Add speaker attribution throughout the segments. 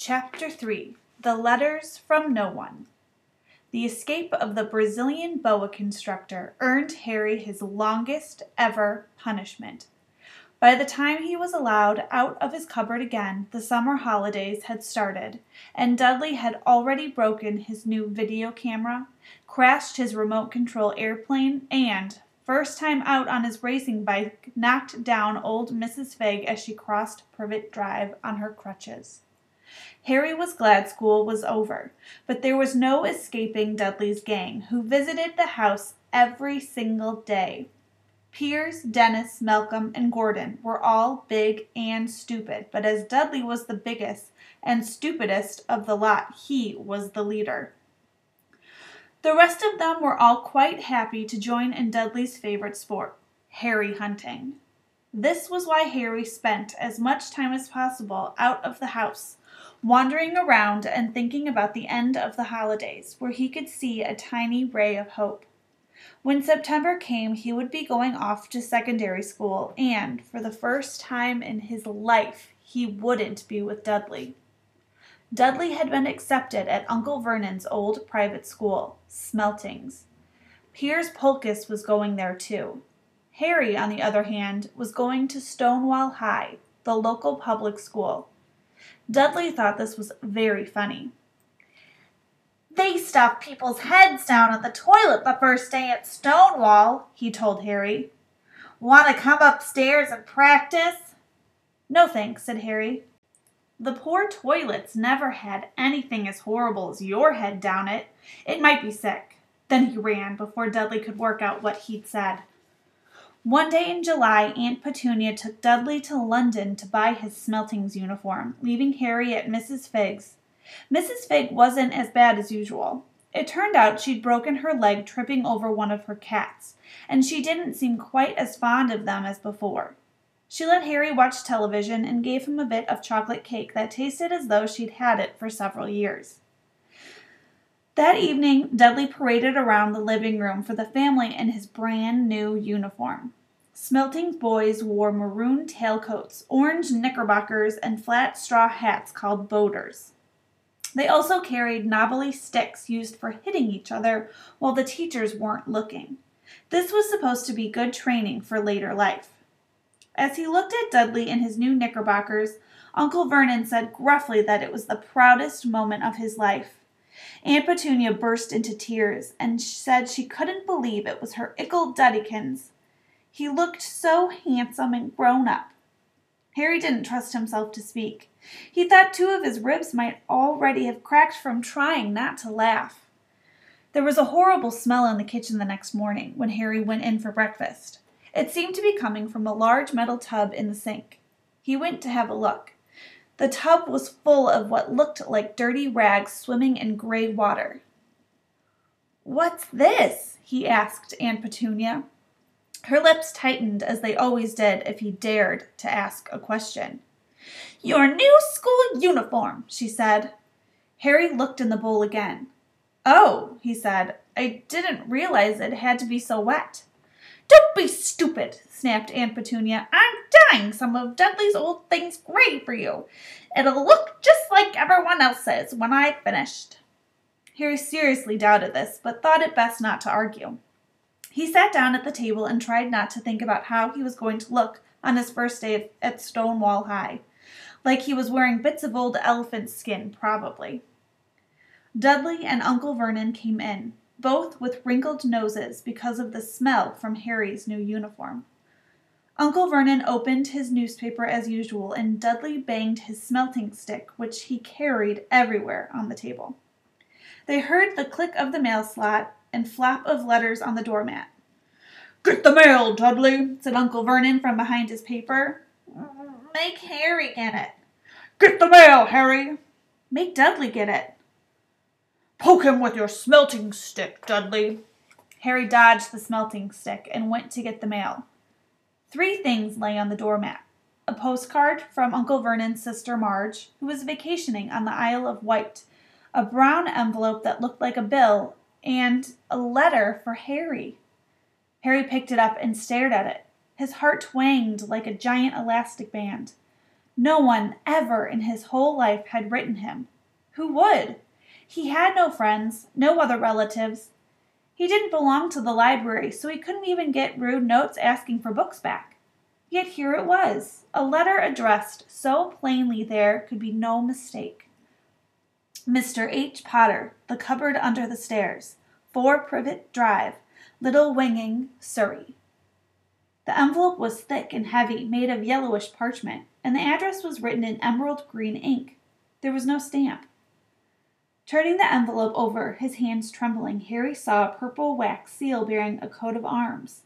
Speaker 1: Chapter 3 The Letters from No One The escape of the Brazilian boa constrictor earned Harry his longest ever punishment. By the time he was allowed out of his cupboard again, the summer holidays had started, and Dudley had already broken his new video camera, crashed his remote control airplane, and, first time out on his racing bike, knocked down old Mrs. Figg as she crossed Privet Drive on her crutches. Harry was glad school was over, but there was no escaping Dudley's gang, who visited the house every single day. Piers, Dennis, Malcolm, and Gordon were all big and stupid, but as Dudley was the biggest and stupidest of the lot, he was the leader. The rest of them were all quite happy to join in Dudley's favorite sport, Harry hunting. This was why Harry spent as much time as possible out of the house, wandering around and thinking about the end of the holidays, where he could see a tiny ray of hope. When September came, he would be going off to secondary school, and, for the first time in his life, he wouldn't be with Dudley. Dudley had been accepted at Uncle Vernon's old private school, Smeltings. Piers Polkiss was going there too. Harry, on the other hand, was going to Stonewall High, the local public school. Dudley thought this was very funny. They stuff people's heads down at the toilet the first day at Stonewall, he told Harry. Want to come upstairs and practice? No thanks, said Harry. The poor toilets never had anything as horrible as your head down it. It might be sick. Then he ran before Dudley could work out what he'd said. One day in July, Aunt Petunia took Dudley to London to buy his Smeltings uniform, leaving Harry at Mrs. Figg's. Mrs. Figg wasn't as bad as usual. It turned out she'd broken her leg tripping over one of her cats, and she didn't seem quite as fond of them as before. She let Harry watch television and gave him a bit of chocolate cake that tasted as though she'd had it for several years. That evening, Dudley paraded around the living room for the family in his brand new uniform. Smelting's boys wore maroon tailcoats, orange knickerbockers, and flat straw hats called boaters. They also carried knobbly sticks used for hitting each other while the teachers weren't looking. This was supposed to be good training for later life. As he looked at Dudley in his new knickerbockers, Uncle Vernon said gruffly that it was the proudest moment of his life. Aunt Petunia burst into tears and said she couldn't believe it was her ickle Duddykins. He looked so handsome and grown up. Harry didn't trust himself to speak. He thought two of his ribs might already have cracked from trying not to laugh. There was a horrible smell in the kitchen the next morning when Harry went in for breakfast. It seemed to be coming from a large metal tub in the sink. He went to have a look. The tub was full of what looked like dirty rags swimming in gray water. What's this? he asked Aunt Petunia. Her lips tightened as they always did if he dared to ask a question. Your new school uniform, she said. Harry looked in the bowl again. Oh, he said, I didn't realize it had to be so wet. Don't be stupid, snapped Aunt Petunia. I'm dyeing some of Dudley's old things gray for you. It'll look just like everyone else's when I've finished. Harry seriously doubted this, but thought it best not to argue. He sat down at the table and tried not to think about how he was going to look on his first day at Stonewall High. Like he was wearing bits of old elephant skin, probably. Dudley and Uncle Vernon came in, both with wrinkled noses because of the smell from Harry's new uniform. Uncle Vernon opened his newspaper as usual, and Dudley banged his smelting stick, which he carried everywhere, on the table. They heard the click of the mail slot and flap of letters on the doormat. Get the mail, Dudley, said Uncle Vernon from behind his paper. Make Harry get it. Get the mail, Harry. Make Dudley get it. Poke him with your smelting stick, Dudley. Harry dodged the smelting stick and went to get the mail. Three things lay on the doormat a postcard from Uncle Vernon's sister Marge, who was vacationing on the Isle of Wight, a brown envelope that looked like a bill, and a letter for Harry. Harry picked it up and stared at it. His heart twanged like a giant elastic band. No one ever in his whole life had written him. Who would? He had no friends, no other relatives. He didn't belong to the library, so he couldn't even get rude notes asking for books back. Yet here it was, a letter addressed so plainly there could be no mistake. Mr. H. Potter, The Cupboard Under the Stairs, 4 Privet Drive, Little Whinging, Surrey. The envelope was thick and heavy, made of yellowish parchment, and the address was written in emerald green ink. There was no stamp. Turning the envelope over, his hands trembling, Harry saw a purple wax seal bearing a coat of arms.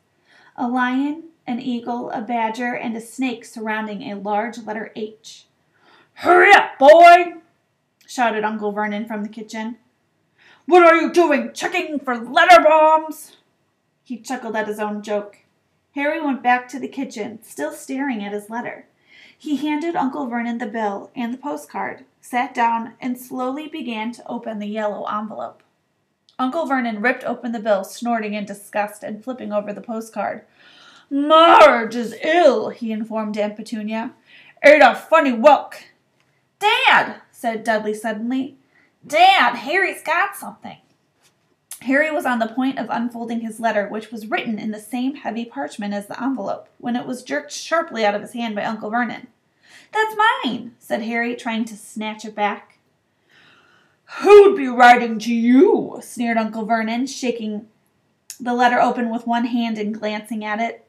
Speaker 1: A lion, an eagle, a badger, and a snake surrounding a large letter H.
Speaker 2: Hurry up, boy!
Speaker 1: Shouted Uncle Vernon from the kitchen.
Speaker 2: What are you doing, checking for letter bombs?
Speaker 1: He chuckled at his own joke. Harry went back to the kitchen, still staring at his letter. He handed Uncle Vernon the bill and the postcard, sat down, and slowly began to open the yellow envelope. Uncle Vernon ripped open the bill, snorting in disgust and flipping over the postcard.
Speaker 2: Marge is ill, he informed Aunt Petunia. Ate a funny whelk.
Speaker 1: Dad, said Dudley suddenly. Dad, Harry's got something. Harry was on the point of unfolding his letter, which was written in the same heavy parchment as the envelope, when it was jerked sharply out of his hand by Uncle Vernon. That's mine, said Harry, trying to snatch it back.
Speaker 2: Who'd be writing to you?
Speaker 1: sneered Uncle Vernon, shaking the letter open with one hand and glancing at it.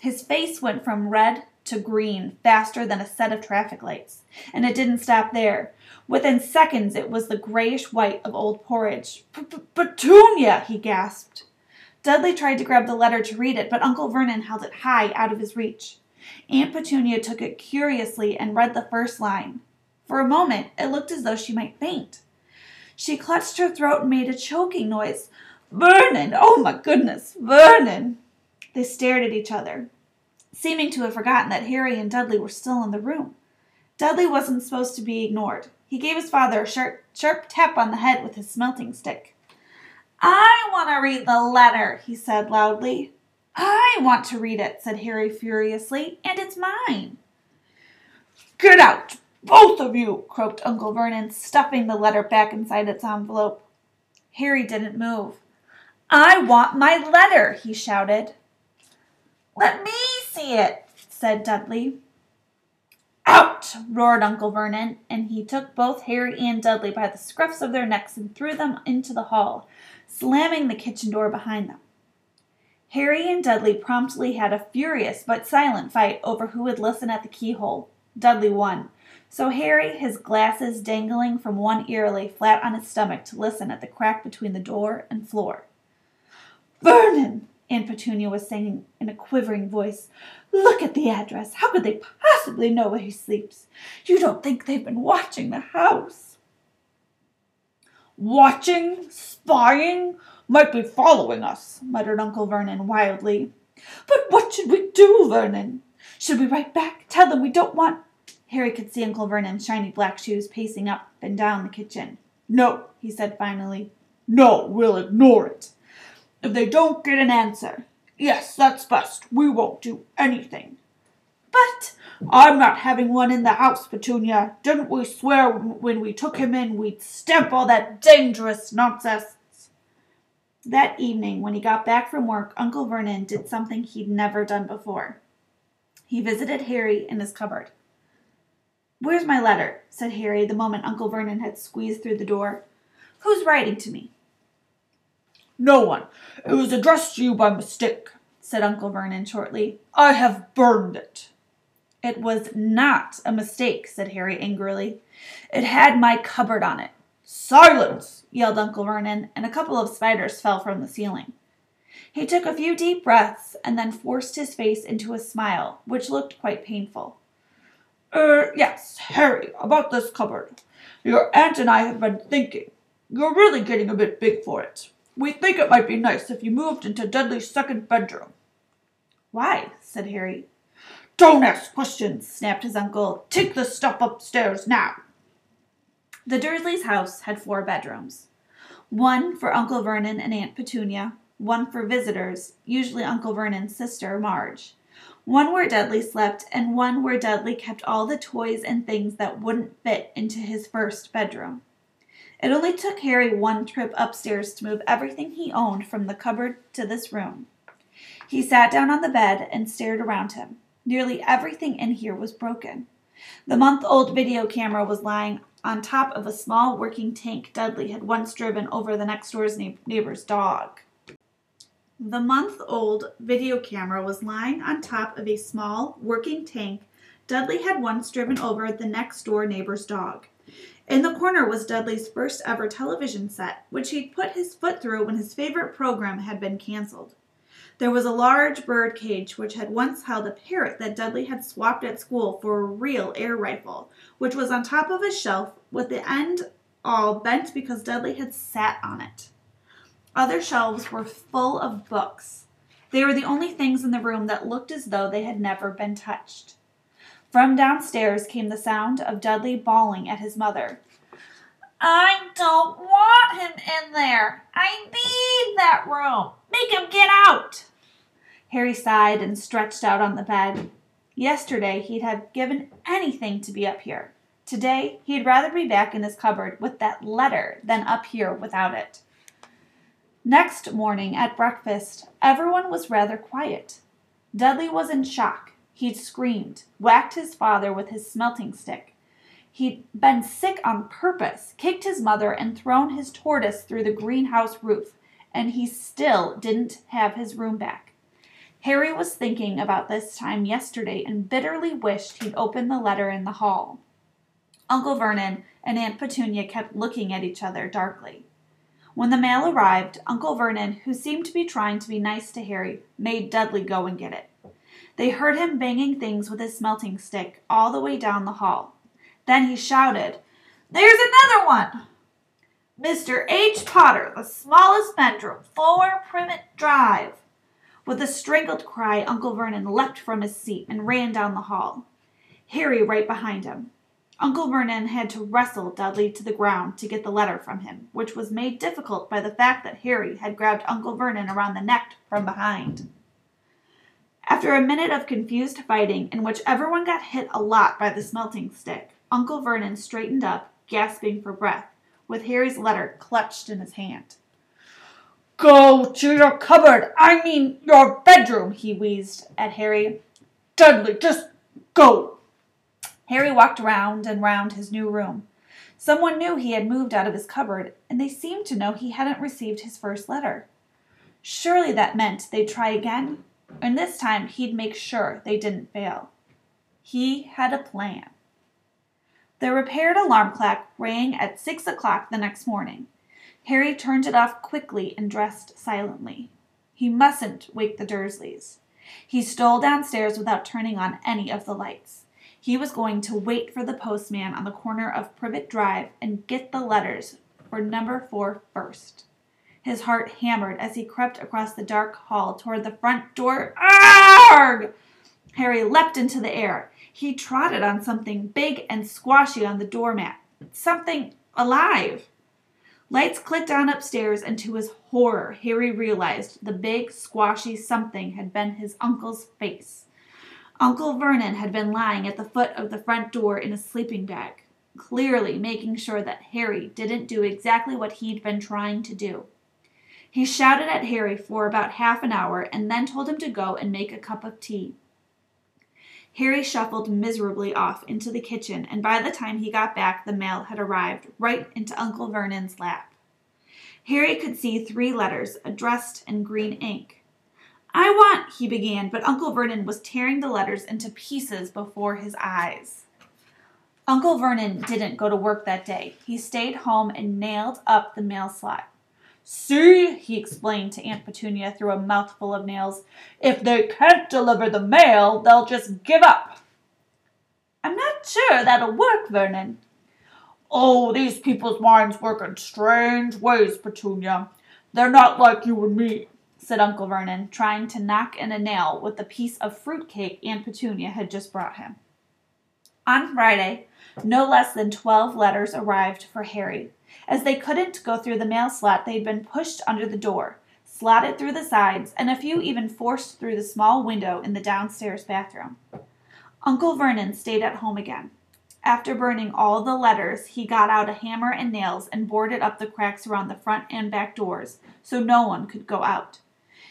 Speaker 1: His face went from red to green faster than a set of traffic lights, and it didn't stop there. Within seconds, it was the grayish white of old porridge.
Speaker 2: Petunia!
Speaker 1: he gasped. Dudley tried to grab the letter to read it, but Uncle Vernon held it high out of his reach. Aunt Petunia took it curiously and read the first line. For a moment, it looked as though she might faint. She clutched her throat and made a choking noise.
Speaker 2: Vernon! Oh my goodness! Vernon!
Speaker 1: They stared at each other, seeming to have forgotten that Harry and Dudley were still in the room. Dudley wasn't supposed to be ignored. He gave his father a sharp, sharp tap on the head with his smelting stick. I want to read the letter, he said loudly. I want to read it, said Harry furiously, and it's mine.
Speaker 2: Get out, both of you, croaked Uncle Vernon, stuffing the letter back inside its envelope.
Speaker 1: Harry didn't move. I want my letter, he shouted. Let me see it, said Dudley.
Speaker 2: Out!
Speaker 1: roared Uncle Vernon, and he took both Harry and Dudley by the scruffs of their necks and threw them into the hall, slamming the kitchen door behind them. Harry and Dudley promptly had a furious but silent fight over who would listen at the keyhole. Dudley won, so Harry, his glasses dangling from one ear, lay flat on his stomach to listen at the crack between the door and floor.
Speaker 2: Vernon,
Speaker 1: Aunt Petunia was saying in a quivering voice, look at the address. How could they possibly know where he sleeps? You don't think they've been watching the house?
Speaker 2: Watching? Spying? might be following us, muttered Uncle Vernon wildly.
Speaker 1: But what should we do, Vernon? Should we write back? Tell them we don't want. Harry could see Uncle Vernon's shiny black shoes pacing up and down the kitchen.
Speaker 2: No, he said finally. No, we'll ignore it. If they don't get an answer, yes, that's best. We won't do anything.
Speaker 1: But
Speaker 2: I'm not having one in the house, Petunia. Didn't we swear when we took him in we'd stamp all that dangerous nonsense
Speaker 1: that evening, when he got back from work, Uncle Vernon did something he'd never done before. He visited Harry in his cupboard. Where's my letter? said Harry the moment Uncle Vernon had squeezed through the door. Who's writing to me?
Speaker 2: No one. It was addressed to you by mistake, said Uncle Vernon shortly. I have burned it.
Speaker 1: It was not a mistake, said Harry angrily. It had my cupboard on it.
Speaker 2: Silence!
Speaker 1: yelled Uncle Vernon, and a couple of spiders fell from the ceiling. He took a few deep breaths and then forced his face into a smile, which looked quite painful.
Speaker 2: Er, yes, Harry, about this cupboard. Your aunt and I have been thinking. You're really getting a bit big for it. We think it might be nice if you moved into Dudley's second bedroom.
Speaker 1: Why? said Harry.
Speaker 2: Don't ask questions, snapped his uncle. Take the stuff upstairs now.
Speaker 1: The Dursleys' house had four bedrooms one for Uncle Vernon and Aunt Petunia, one for visitors, usually Uncle Vernon's sister, Marge, one where Dudley slept, and one where Dudley kept all the toys and things that wouldn't fit into his first bedroom. It only took Harry one trip upstairs to move everything he owned from the cupboard to this room. He sat down on the bed and stared around him. Nearly everything in here was broken. The month old video camera was lying on top of a small working tank Dudley had once driven over the next door's neighbor's dog. The month old video camera was lying on top of a small working tank Dudley had once driven over the next door neighbor's dog. In the corner was Dudley's first ever television set, which he'd put his foot through when his favorite program had been canceled. There was a large bird cage which had once held a parrot that Dudley had swapped at school for a real air rifle, which was on top of a shelf with the end all bent because Dudley had sat on it. Other shelves were full of books. They were the only things in the room that looked as though they had never been touched. From downstairs came the sound of Dudley bawling at his mother. I don't want him in there. I need that room. Make him get out. Harry sighed and stretched out on the bed. Yesterday he'd have given anything to be up here. Today he'd rather be back in his cupboard with that letter than up here without it. Next morning at breakfast, everyone was rather quiet. Dudley was in shock. He'd screamed, whacked his father with his smelting stick. He'd been sick on purpose, kicked his mother, and thrown his tortoise through the greenhouse roof, and he still didn't have his room back. Harry was thinking about this time yesterday and bitterly wished he'd opened the letter in the hall. Uncle Vernon and Aunt Petunia kept looking at each other darkly. When the mail arrived, Uncle Vernon, who seemed to be trying to be nice to Harry, made Dudley go and get it. They heard him banging things with his smelting stick all the way down the hall. Then he shouted, There's another one! Mr. H. Potter, the smallest bedroom, 4 Privet Drive. With a strangled cry, Uncle Vernon leapt from his seat and ran down the hall. Harry right behind him. Uncle Vernon had to wrestle Dudley to the ground to get the letter from him, which was made difficult by the fact that Harry had grabbed Uncle Vernon around the neck from behind. After a minute of confused fighting, in which everyone got hit a lot by the smelting stick, Uncle Vernon straightened up, gasping for breath, with Harry's letter clutched in his hand.
Speaker 2: Go to your cupboard, I mean your bedroom, he wheezed at Harry. Dudley, just go.
Speaker 1: Harry walked round and round his new room. Someone knew he had moved out of his cupboard, and they seemed to know he hadn't received his first letter. Surely that meant they'd try again, and this time he'd make sure they didn't fail. He had a plan. The repaired alarm clock rang at six o'clock the next morning. Harry turned it off quickly and dressed silently. He mustn't wake the Dursleys. He stole downstairs without turning on any of the lights. He was going to wait for the postman on the corner of Privet Drive and get the letters for number four first. His heart hammered as he crept across the dark hall toward the front door. Arg! Harry leapt into the air. He trotted on something big and squashy on the doormat. Something alive. Lights clicked on upstairs, and to his horror, Harry realized the big, squashy something had been his uncle's face. Uncle Vernon had been lying at the foot of the front door in a sleeping bag, clearly making sure that Harry didn't do exactly what he'd been trying to do. He shouted at Harry for about half an hour and then told him to go and make a cup of tea. Harry shuffled miserably off into the kitchen, and by the time he got back, the mail had arrived right into Uncle Vernon's lap. Harry could see three letters addressed in green ink. I want, he began, but Uncle Vernon was tearing the letters into pieces before his eyes. Uncle Vernon didn't go to work that day. He stayed home and nailed up the mail slot.
Speaker 2: See, he explained to Aunt Petunia through a mouthful of nails, if they can't deliver the mail, they'll just give up.
Speaker 1: I'm not sure that'll work, Vernon.
Speaker 2: Oh, these people's minds work in strange ways, Petunia. They're not like you and me, said Uncle Vernon, trying to knock in a nail with the piece of fruit cake Aunt Petunia had just brought him. On Friday, no less than twelve letters arrived for Harry, as they couldn't go through the mail slot, they'd been pushed under the door,
Speaker 1: slotted through the sides, and a few even forced through the small window in the downstairs bathroom. Uncle Vernon stayed at home again. After burning all the letters, he got out a hammer and nails and boarded up the cracks around the front and back doors so no one could go out.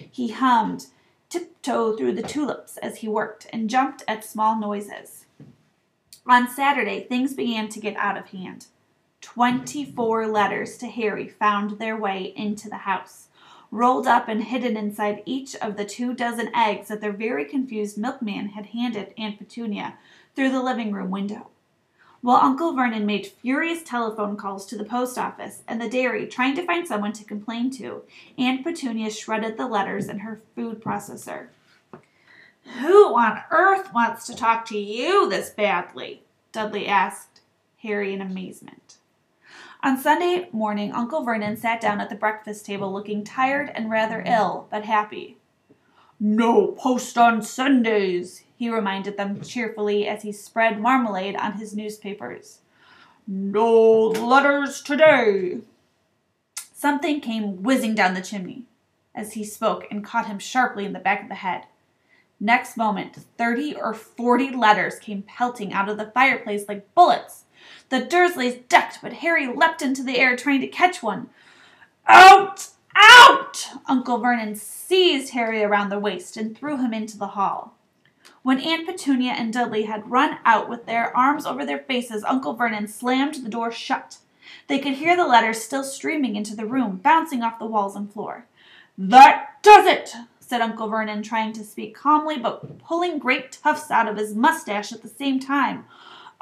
Speaker 1: He hummed tiptoe through the tulips as he worked and jumped at small noises. On Saturday, things began to get out of hand. Twenty four letters to Harry found their way into the house, rolled up and hidden inside each of the two dozen eggs that their very confused milkman had handed Aunt Petunia through the living room window. While Uncle Vernon made furious telephone calls to the post office and the dairy trying to find someone to complain to, Aunt Petunia shredded the letters in her food processor. Who on earth wants to talk to you this badly? Dudley asked Harry in amazement. On Sunday morning, Uncle Vernon sat down at the breakfast table looking tired and rather ill, but happy.
Speaker 2: No post on Sundays, he reminded them cheerfully as he spread marmalade on his newspapers. No letters today.
Speaker 1: Something came whizzing down the chimney as he spoke and caught him sharply in the back of the head. Next moment, thirty or forty letters came pelting out of the fireplace like bullets. The Dursleys ducked, but Harry leapt into the air trying to catch one. Out! Out! Uncle Vernon seized Harry around the waist and threw him into the hall. When Aunt Petunia and Dudley had run out with their arms over their faces, Uncle Vernon slammed the door shut. They could hear the letters still streaming into the room, bouncing off the walls and floor. That does it, said Uncle Vernon, trying to speak calmly, but pulling great tufts out of his mustache at the same time.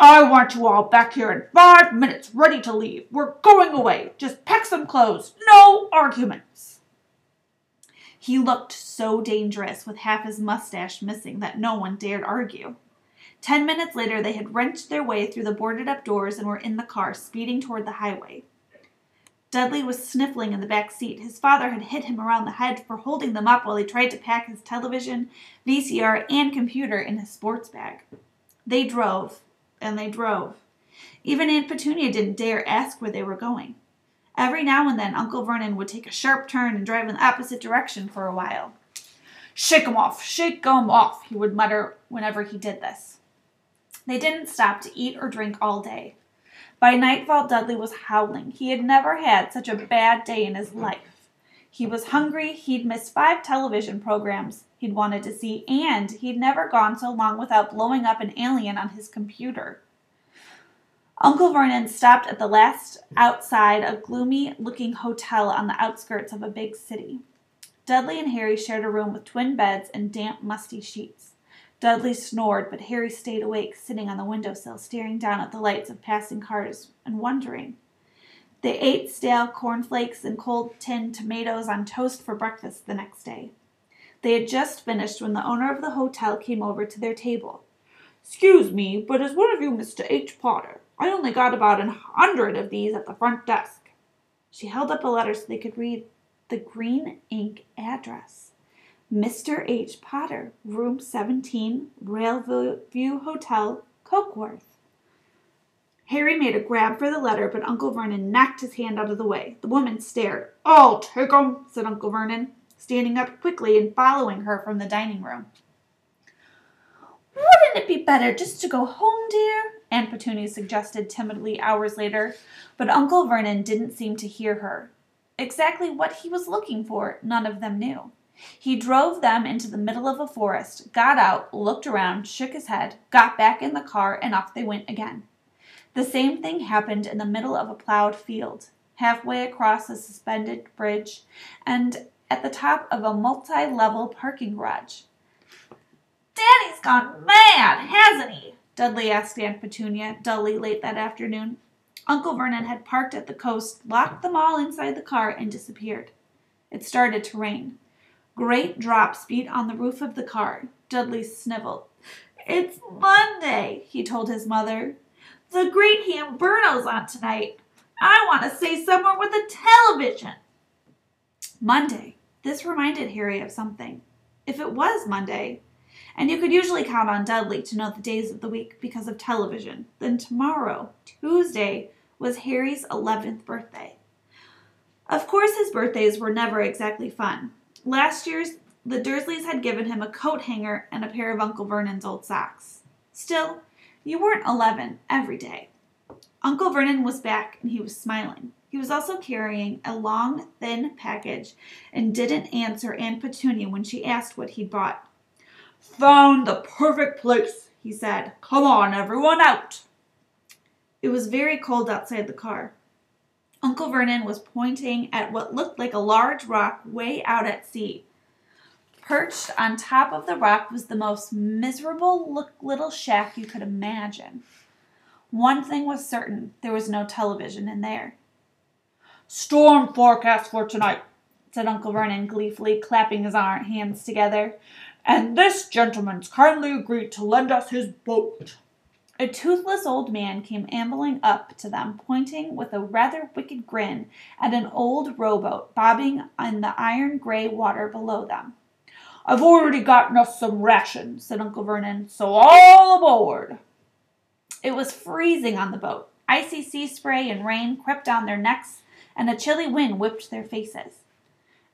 Speaker 1: I want you all back here in five minutes, ready to leave. We're going away. Just pack some clothes. No arguments. He looked so dangerous with half his mustache missing that no one dared argue. Ten minutes later, they had wrenched their way through the boarded up doors and were in the car, speeding toward the highway. Dudley was sniffling in the back seat. His father had hit him around the head for holding them up while he tried to pack his television, VCR, and computer in his sports bag. They drove, and they drove. Even Aunt Petunia didn't dare ask where they were going. Every now and then, Uncle Vernon would take a sharp turn and drive in the opposite direction for a while. Shake 'em off, shake 'em off, he would mutter whenever he did this. They didn't stop to eat or drink all day. By nightfall, Dudley was howling. He had never had such a bad day in his life. He was hungry, he'd missed five television programs he'd wanted to see, and he'd never gone so long without blowing up an alien on his computer. Uncle Vernon stopped at the last outside a gloomy looking hotel on the outskirts of a big city. Dudley and Harry shared a room with twin beds and damp, musty sheets. Dudley snored, but Harry stayed awake, sitting on the windowsill, staring down at the lights of passing cars and wondering. They ate stale cornflakes and cold tinned tomatoes on toast for breakfast the next day. They had just finished when the owner of the hotel came over to their table.
Speaker 2: Excuse me, but is one of you Mr. H. Potter? I only got about a hundred of these at the front desk.
Speaker 1: She held up a letter so they could read the green ink address. Mr. H. Potter, room 17, Railview Hotel, Cokeworth. Harry made a grab for the letter, but Uncle Vernon knocked his hand out of the way. The woman stared.
Speaker 2: I'll take 'em,
Speaker 1: said Uncle Vernon, standing up quickly and following her from the dining room. Wouldn't it be better just to go home, dear? Aunt Petunia suggested timidly hours later, but Uncle Vernon didn't seem to hear her. Exactly what he was looking for, none of them knew. He drove them into the middle of a forest, got out, looked around, shook his head, got back in the car, and off they went again. The same thing happened in the middle of a plowed field, halfway across a suspended bridge, and at the top of a multi level parking garage. Daddy's gone mad, hasn't he? Dudley asked Aunt Petunia, dully late that afternoon. Uncle Vernon had parked at the coast, locked them all inside the car, and disappeared. It started to rain. Great drops beat on the roof of the car. Dudley sniveled. It's Monday, he told his mother. The great Humberto's on tonight. I want to say somewhere with a television. Monday. This reminded Harry of something. If it was Monday, and you could usually count on Dudley to know the days of the week because of television. Then tomorrow, Tuesday, was Harry's 11th birthday. Of course, his birthdays were never exactly fun. Last year's the Dursleys had given him a coat hanger and a pair of Uncle Vernon's old socks. Still, you weren't eleven every day. Uncle Vernon was back and he was smiling. He was also carrying a long, thin package and didn't answer Aunt Petunia when she asked what he'd bought.
Speaker 2: Found the perfect place, he said. Come on, everyone, out.
Speaker 1: It was very cold outside the car. Uncle Vernon was pointing at what looked like a large rock way out at sea. Perched on top of the rock was the most miserable look little shack you could imagine. One thing was certain there was no television in there.
Speaker 2: Storm forecast for tonight, said Uncle Vernon gleefully, clapping his hands together. And this gentleman's kindly agreed to lend us his boat.
Speaker 1: A toothless old man came ambling up to them, pointing with a rather wicked grin at an old rowboat bobbing in the iron gray water below them.
Speaker 2: I've already gotten us some rations, said Uncle Vernon, so all aboard.
Speaker 1: It was freezing on the boat. Icy sea spray and rain crept down their necks, and a chilly wind whipped their faces.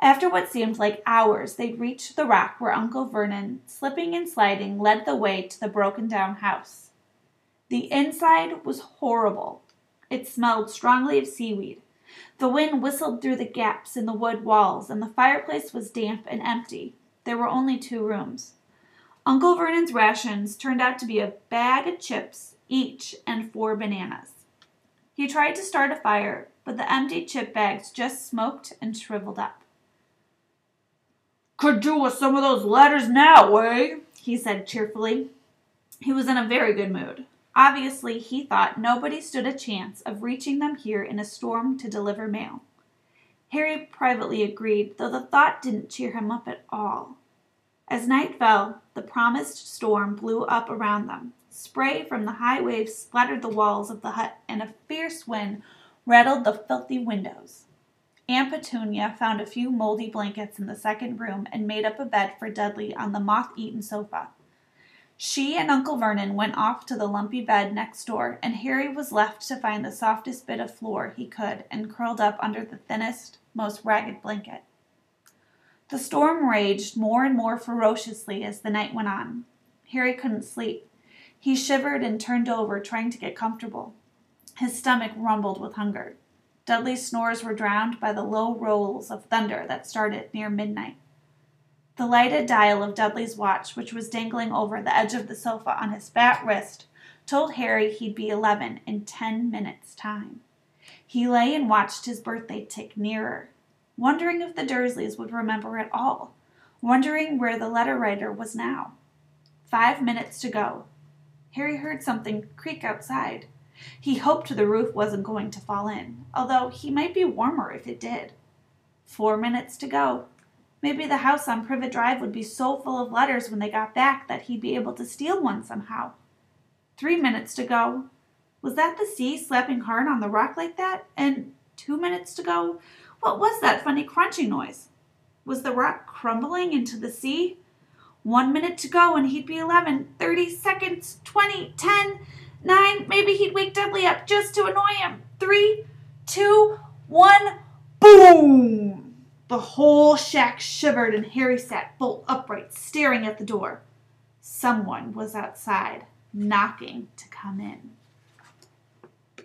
Speaker 1: After what seemed like hours, they reached the rock where Uncle Vernon, slipping and sliding, led the way to the broken down house. The inside was horrible. It smelled strongly of seaweed. The wind whistled through the gaps in the wood walls, and the fireplace was damp and empty. There were only two rooms. Uncle Vernon's rations turned out to be a bag of chips each and four bananas. He tried to start a fire, but the empty chip bags just smoked and shriveled up.
Speaker 2: Could do with some of those letters now, eh?
Speaker 1: he said cheerfully. He was in a very good mood. Obviously, he thought nobody stood a chance of reaching them here in a storm to deliver mail. Harry privately agreed, though the thought didn't cheer him up at all. As night fell, the promised storm blew up around them. Spray from the high waves splattered the walls of the hut, and a fierce wind rattled the filthy windows. Aunt Petunia found a few moldy blankets in the second room and made up a bed for Dudley on the moth eaten sofa. She and Uncle Vernon went off to the lumpy bed next door, and Harry was left to find the softest bit of floor he could and curled up under the thinnest, most ragged blanket. The storm raged more and more ferociously as the night went on. Harry couldn't sleep. He shivered and turned over, trying to get comfortable. His stomach rumbled with hunger. Dudley's snores were drowned by the low rolls of thunder that started near midnight. The lighted dial of Dudley's watch, which was dangling over the edge of the sofa on his fat wrist, told Harry he'd be eleven in ten minutes' time. He lay and watched his birthday tick nearer, wondering if the Dursleys would remember at all, wondering where the letter writer was now. Five minutes to go. Harry heard something creak outside. He hoped the roof wasn't going to fall in, although he might be warmer if it did. Four minutes to go. Maybe the house on Privet Drive would be so full of letters when they got back that he'd be able to steal one somehow. Three minutes to go. Was that the sea slapping hard on the rock like that? And two minutes to go. What was that funny crunching noise? Was the rock crumbling into the sea? One minute to go and he'd be eleven. Thirty seconds. Twenty. Ten. Nine. Maybe he'd wake Dudley up just to annoy him. Three, two, one, Boom! The whole shack shivered, and Harry sat bolt upright, staring at the door. Someone was outside, knocking to come in.